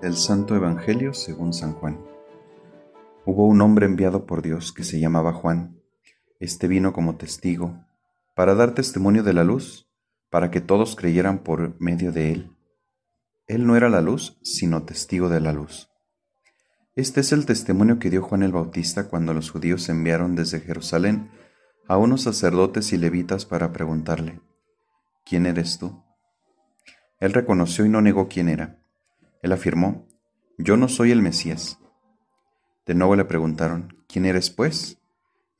El Santo Evangelio según San Juan. Hubo un hombre enviado por Dios que se llamaba Juan. Este vino como testigo, para dar testimonio de la luz, para que todos creyeran por medio de él. Él no era la luz, sino testigo de la luz. Este es el testimonio que dio Juan el Bautista cuando los judíos enviaron desde Jerusalén a unos sacerdotes y levitas para preguntarle, ¿quién eres tú? Él reconoció y no negó quién era él afirmó, Yo no soy el Mesías. De nuevo le preguntaron, ¿quién eres pues?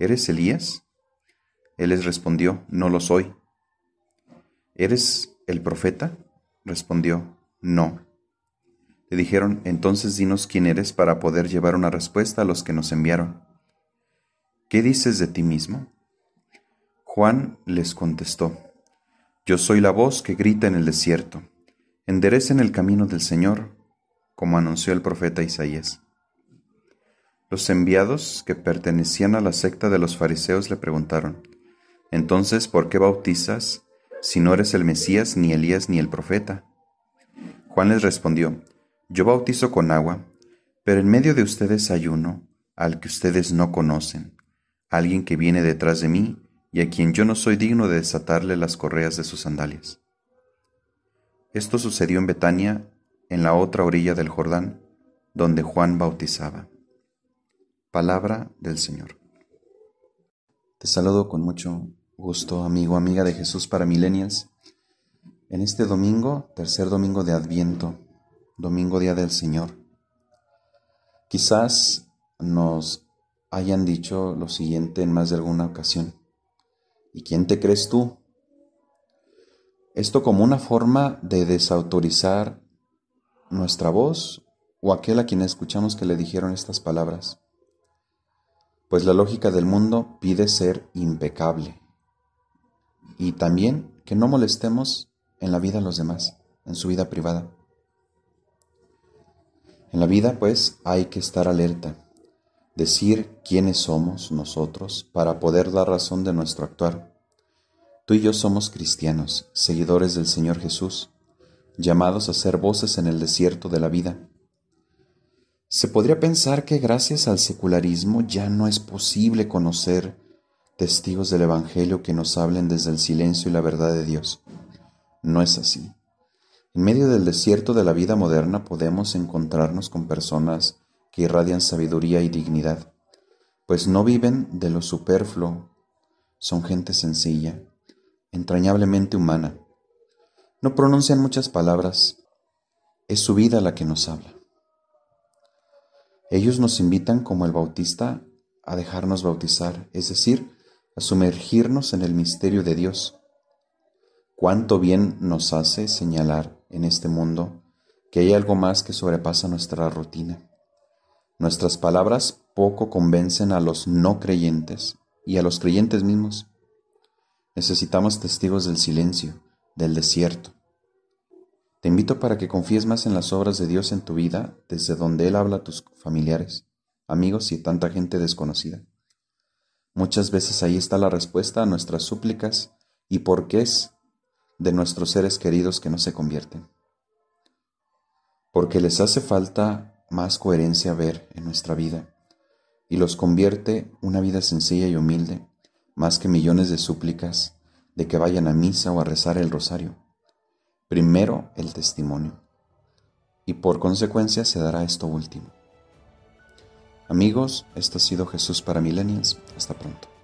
¿Eres Elías? Él les respondió, No lo soy. ¿Eres el profeta? Respondió, No. Le dijeron, entonces dinos quién eres para poder llevar una respuesta a los que nos enviaron. ¿Qué dices de ti mismo? Juan les contestó, Yo soy la voz que grita en el desierto enderecen el camino del Señor, como anunció el profeta Isaías. Los enviados que pertenecían a la secta de los fariseos le preguntaron, Entonces, ¿por qué bautizas si no eres el Mesías, ni Elías, ni el profeta? Juan les respondió, Yo bautizo con agua, pero en medio de ustedes hay uno al que ustedes no conocen, alguien que viene detrás de mí y a quien yo no soy digno de desatarle las correas de sus sandalias. Esto sucedió en Betania, en la otra orilla del Jordán, donde Juan bautizaba. Palabra del Señor. Te saludo con mucho gusto, amigo, amiga de Jesús para Milenias. En este domingo, tercer domingo de Adviento, domingo día del Señor. Quizás nos hayan dicho lo siguiente en más de alguna ocasión. ¿Y quién te crees tú? Esto como una forma de desautorizar nuestra voz o aquel a quien escuchamos que le dijeron estas palabras. Pues la lógica del mundo pide ser impecable y también que no molestemos en la vida a los demás, en su vida privada. En la vida, pues, hay que estar alerta, decir quiénes somos nosotros para poder dar razón de nuestro actuar Tú y yo somos cristianos, seguidores del Señor Jesús, llamados a ser voces en el desierto de la vida. Se podría pensar que gracias al secularismo ya no es posible conocer testigos del Evangelio que nos hablen desde el silencio y la verdad de Dios. No es así. En medio del desierto de la vida moderna podemos encontrarnos con personas que irradian sabiduría y dignidad, pues no viven de lo superfluo, son gente sencilla, entrañablemente humana. No pronuncian muchas palabras, es su vida la que nos habla. Ellos nos invitan, como el bautista, a dejarnos bautizar, es decir, a sumergirnos en el misterio de Dios. Cuánto bien nos hace señalar en este mundo que hay algo más que sobrepasa nuestra rutina. Nuestras palabras poco convencen a los no creyentes y a los creyentes mismos. Necesitamos testigos del silencio, del desierto. Te invito para que confíes más en las obras de Dios en tu vida, desde donde Él habla a tus familiares, amigos y tanta gente desconocida. Muchas veces ahí está la respuesta a nuestras súplicas y por qué es de nuestros seres queridos que no se convierten. Porque les hace falta más coherencia ver en nuestra vida y los convierte una vida sencilla y humilde más que millones de súplicas de que vayan a misa o a rezar el rosario. Primero el testimonio. Y por consecuencia se dará esto último. Amigos, esto ha sido Jesús para Millennials. Hasta pronto.